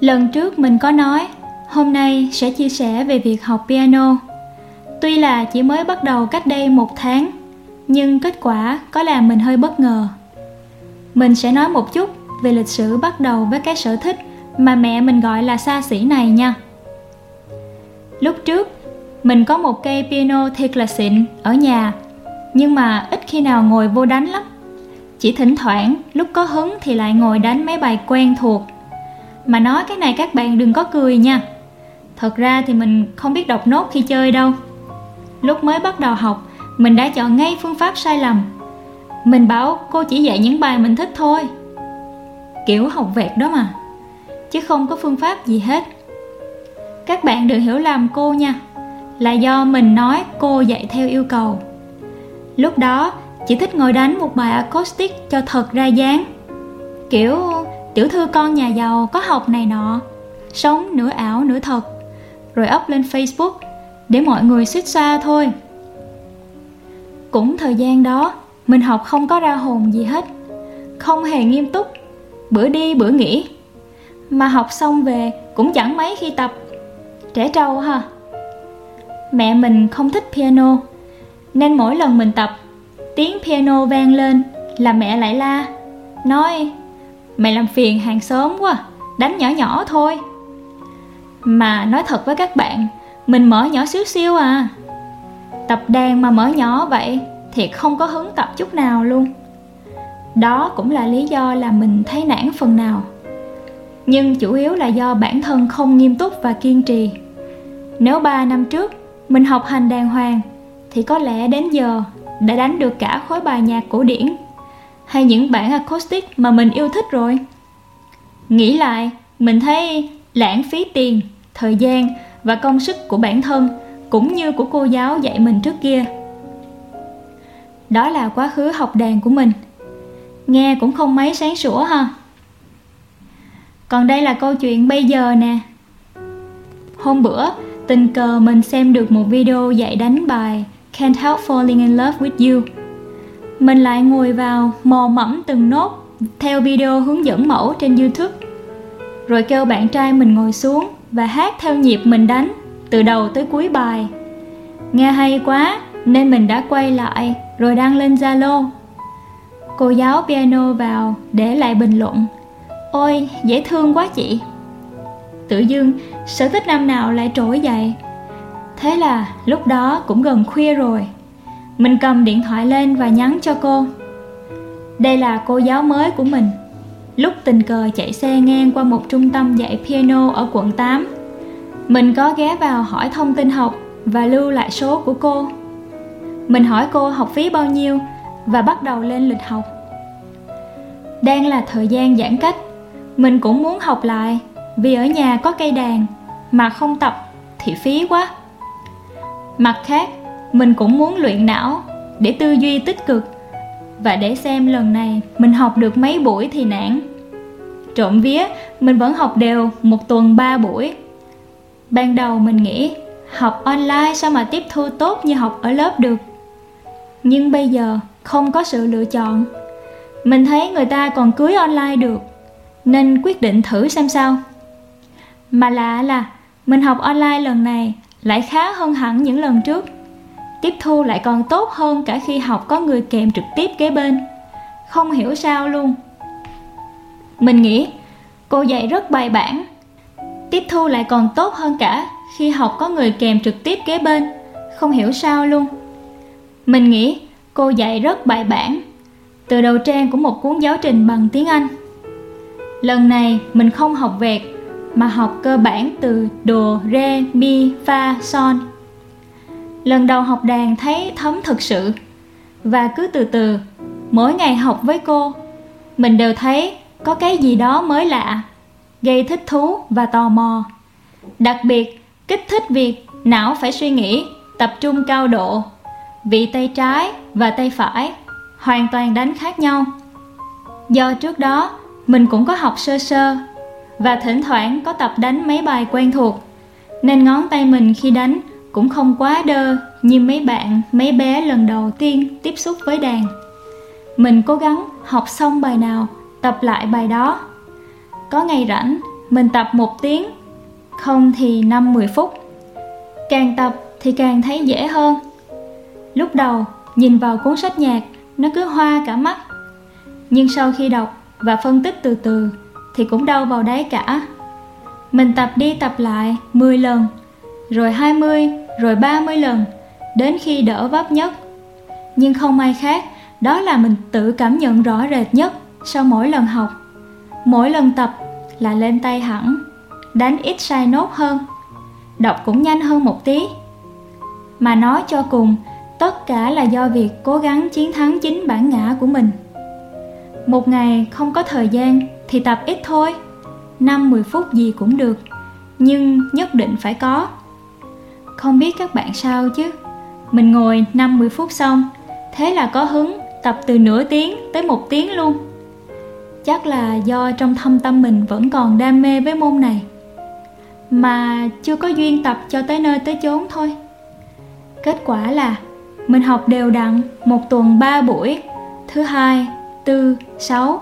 lần trước mình có nói, hôm nay sẽ chia sẻ về việc học piano. Tuy là chỉ mới bắt đầu cách đây một tháng, nhưng kết quả có làm mình hơi bất ngờ. Mình sẽ nói một chút về lịch sử bắt đầu với cái sở thích mà mẹ mình gọi là xa xỉ này nha. Lúc trước, mình có một cây piano thiệt là xịn ở nhà, nhưng mà ít khi nào ngồi vô đánh lắm. Chỉ thỉnh thoảng, lúc có hứng thì lại ngồi đánh mấy bài quen thuộc mà nói cái này các bạn đừng có cười nha. Thật ra thì mình không biết đọc nốt khi chơi đâu. Lúc mới bắt đầu học, mình đã chọn ngay phương pháp sai lầm. Mình bảo cô chỉ dạy những bài mình thích thôi. Kiểu học vẹt đó mà, chứ không có phương pháp gì hết. Các bạn đừng hiểu lầm cô nha, là do mình nói cô dạy theo yêu cầu. Lúc đó, chỉ thích ngồi đánh một bài acoustic cho thật ra dáng. Kiểu tiểu thư con nhà giàu có học này nọ. Sống nửa ảo nửa thật. Rồi up lên facebook, để mọi người suýt xa thôi. Cũng thời gian đó, mình học không có ra hồn gì hết. Không hề nghiêm túc. Bữa đi, bữa nghỉ. Mà học xong về, cũng chẳng mấy khi tập. Trẻ trâu ha. Mẹ mình không thích piano, nên mỗi lần mình tập, tiếng piano vang lên là mẹ lại la, nói mày làm phiền hàng xóm quá, đánh nhỏ nhỏ thôi. Mà nói thật với các bạn, mình mở nhỏ xíu xíu à. Tập đàn mà mở nhỏ vậy thì không có hứng tập chút nào luôn. Đó cũng là lý do là mình thấy nản phần nào. Nhưng chủ yếu là do bản thân không nghiêm túc và kiên trì. Nếu 3 năm trước mình học hành đàng hoàng, thì có lẽ đến giờ đã đánh được cả khối bài nhạc cổ điển hay những bản acoustic mà mình yêu thích rồi? Nghĩ lại, mình thấy lãng phí tiền, thời gian và công sức của bản thân cũng như của cô giáo dạy mình trước kia. Đó là quá khứ học đàn của mình. Nghe cũng không mấy sáng sủa ha. Còn đây là câu chuyện bây giờ nè. Hôm bữa, tình cờ mình xem được một video dạy đánh bài Can't Help Falling in Love with You mình lại ngồi vào mò mẫm từng nốt, theo video hướng dẫn mẫu trên youtube. Rồi kêu bạn trai mình ngồi xuống và hát theo nhịp mình đánh, từ đầu tới cuối bài. Nghe hay quá, nên mình đã quay lại, rồi đăng lên zalo. Cô giáo piano vào, để lại bình luận. Ôi, dễ thương quá chị. Tự dưng, sở thích năm nào lại trỗi dậy. Thế là, lúc đó cũng gần khuya rồi mình cầm điện thoại lên và nhắn cho cô. Đây là cô giáo mới của mình. Lúc tình cờ chạy xe ngang qua một trung tâm dạy piano ở quận 8 mình có ghé vào hỏi thông tin học và lưu lại số của cô. Mình hỏi cô học phí bao nhiêu và bắt đầu lên lịch học. Đang là thời gian giãn cách, mình cũng muốn học lại vì ở nhà có cây đàn mà không tập thì phí quá. Mặt khác mình cũng muốn luyện não để tư duy tích cực và để xem lần này mình học được mấy buổi thì nản trộm vía, mình vẫn học đều một tuần ba buổi. Ban đầu mình nghĩ học online sao mà tiếp thu tốt như học ở lớp được. Nhưng bây giờ không có sự lựa chọn. Mình thấy người ta còn cưới online được, nên quyết định thử xem sao. Mà lạ là mình học online lần này lại khá hơn hẳn những lần trước tiếp thu lại còn tốt hơn cả khi học có người kèm trực tiếp kế bên. Không hiểu sao luôn. Mình nghĩ, cô dạy rất bài bản. Tiếp thu lại còn tốt hơn cả khi học có người kèm trực tiếp kế bên. Không hiểu sao luôn. Mình nghĩ, cô dạy rất bài bản. Từ đầu trang của một cuốn giáo trình bằng tiếng anh. Lần này, mình không học vẹt, mà học cơ bản từ đồ re, mi, fa, son lần đầu học đàn thấy thấm thực sự. Và cứ từ từ, mỗi ngày học với cô, mình đều thấy có cái gì đó mới lạ, gây thích thú và tò mò. Đặc biệt, kích thích việc não phải suy nghĩ, tập trung cao độ vị tay trái và tay phải hoàn toàn đánh khác nhau. Do trước đó, mình cũng có học sơ sơ và thỉnh thoảng có tập đánh mấy bài quen thuộc, nên ngón tay mình khi đánh cũng không quá đơ như mấy bạn mấy bé lần đầu tiên tiếp xúc với đàn mình cố gắng học xong bài nào tập lại bài đó có ngày rảnh mình tập một tiếng, không thì 5-10 phút. Càng tập thì càng thấy dễ hơn. Lúc đầu, nhìn vào cuốn sách nhạc, nó cứ hoa cả mắt. Nhưng sau khi đọc và phân tích từ từ thì cũng đau vào đáy cả. Mình tập đi tập lại 10 lần, rồi 20, rồi 30 lần, đến khi đỡ vấp nhất. Nhưng không ai khác, đó là mình tự cảm nhận rõ rệt nhất sau mỗi lần học. Mỗi lần tập là lên tay hẳn, đánh ít sai nốt hơn, đọc cũng nhanh hơn một tí. Mà nói cho cùng, tất cả là do việc cố gắng chiến thắng chính bản ngã của mình. Một ngày không có thời gian thì tập ít thôi, 5-10 phút gì cũng được, nhưng nhất định phải có. Không biết các bạn sao chứ, mình ngồi 5-10 phút xong, thế là có hứng tập từ nửa tiếng tới một tiếng luôn. Chắc là do trong thâm tâm mình vẫn còn đam mê với môn này mà chưa có duyên tập cho tới nơi tới chốn thôi. Kết quả là mình học đều đặn một tuần ba buổi thứ hai tư sáu.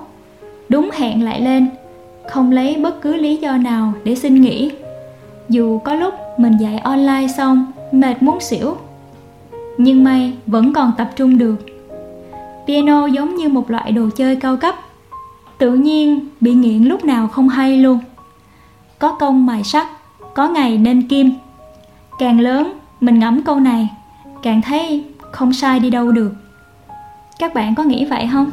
Đúng hẹn lại lên không lấy bất cứ lý do nào để xin nghỉ. Dù có lúc mình dạy online xong, mệt muốn xỉu. Nhưng may, vẫn còn tập trung được. Piano giống như một loại đồ chơi cao cấp. Tự nhiên, bị nghiện lúc nào không hay luôn. Có công mài sắt, có ngày nên kim. Càng lớn, mình ngẫm câu này, càng thấy không sai đi đâu được. Các bạn có nghĩ vậy không?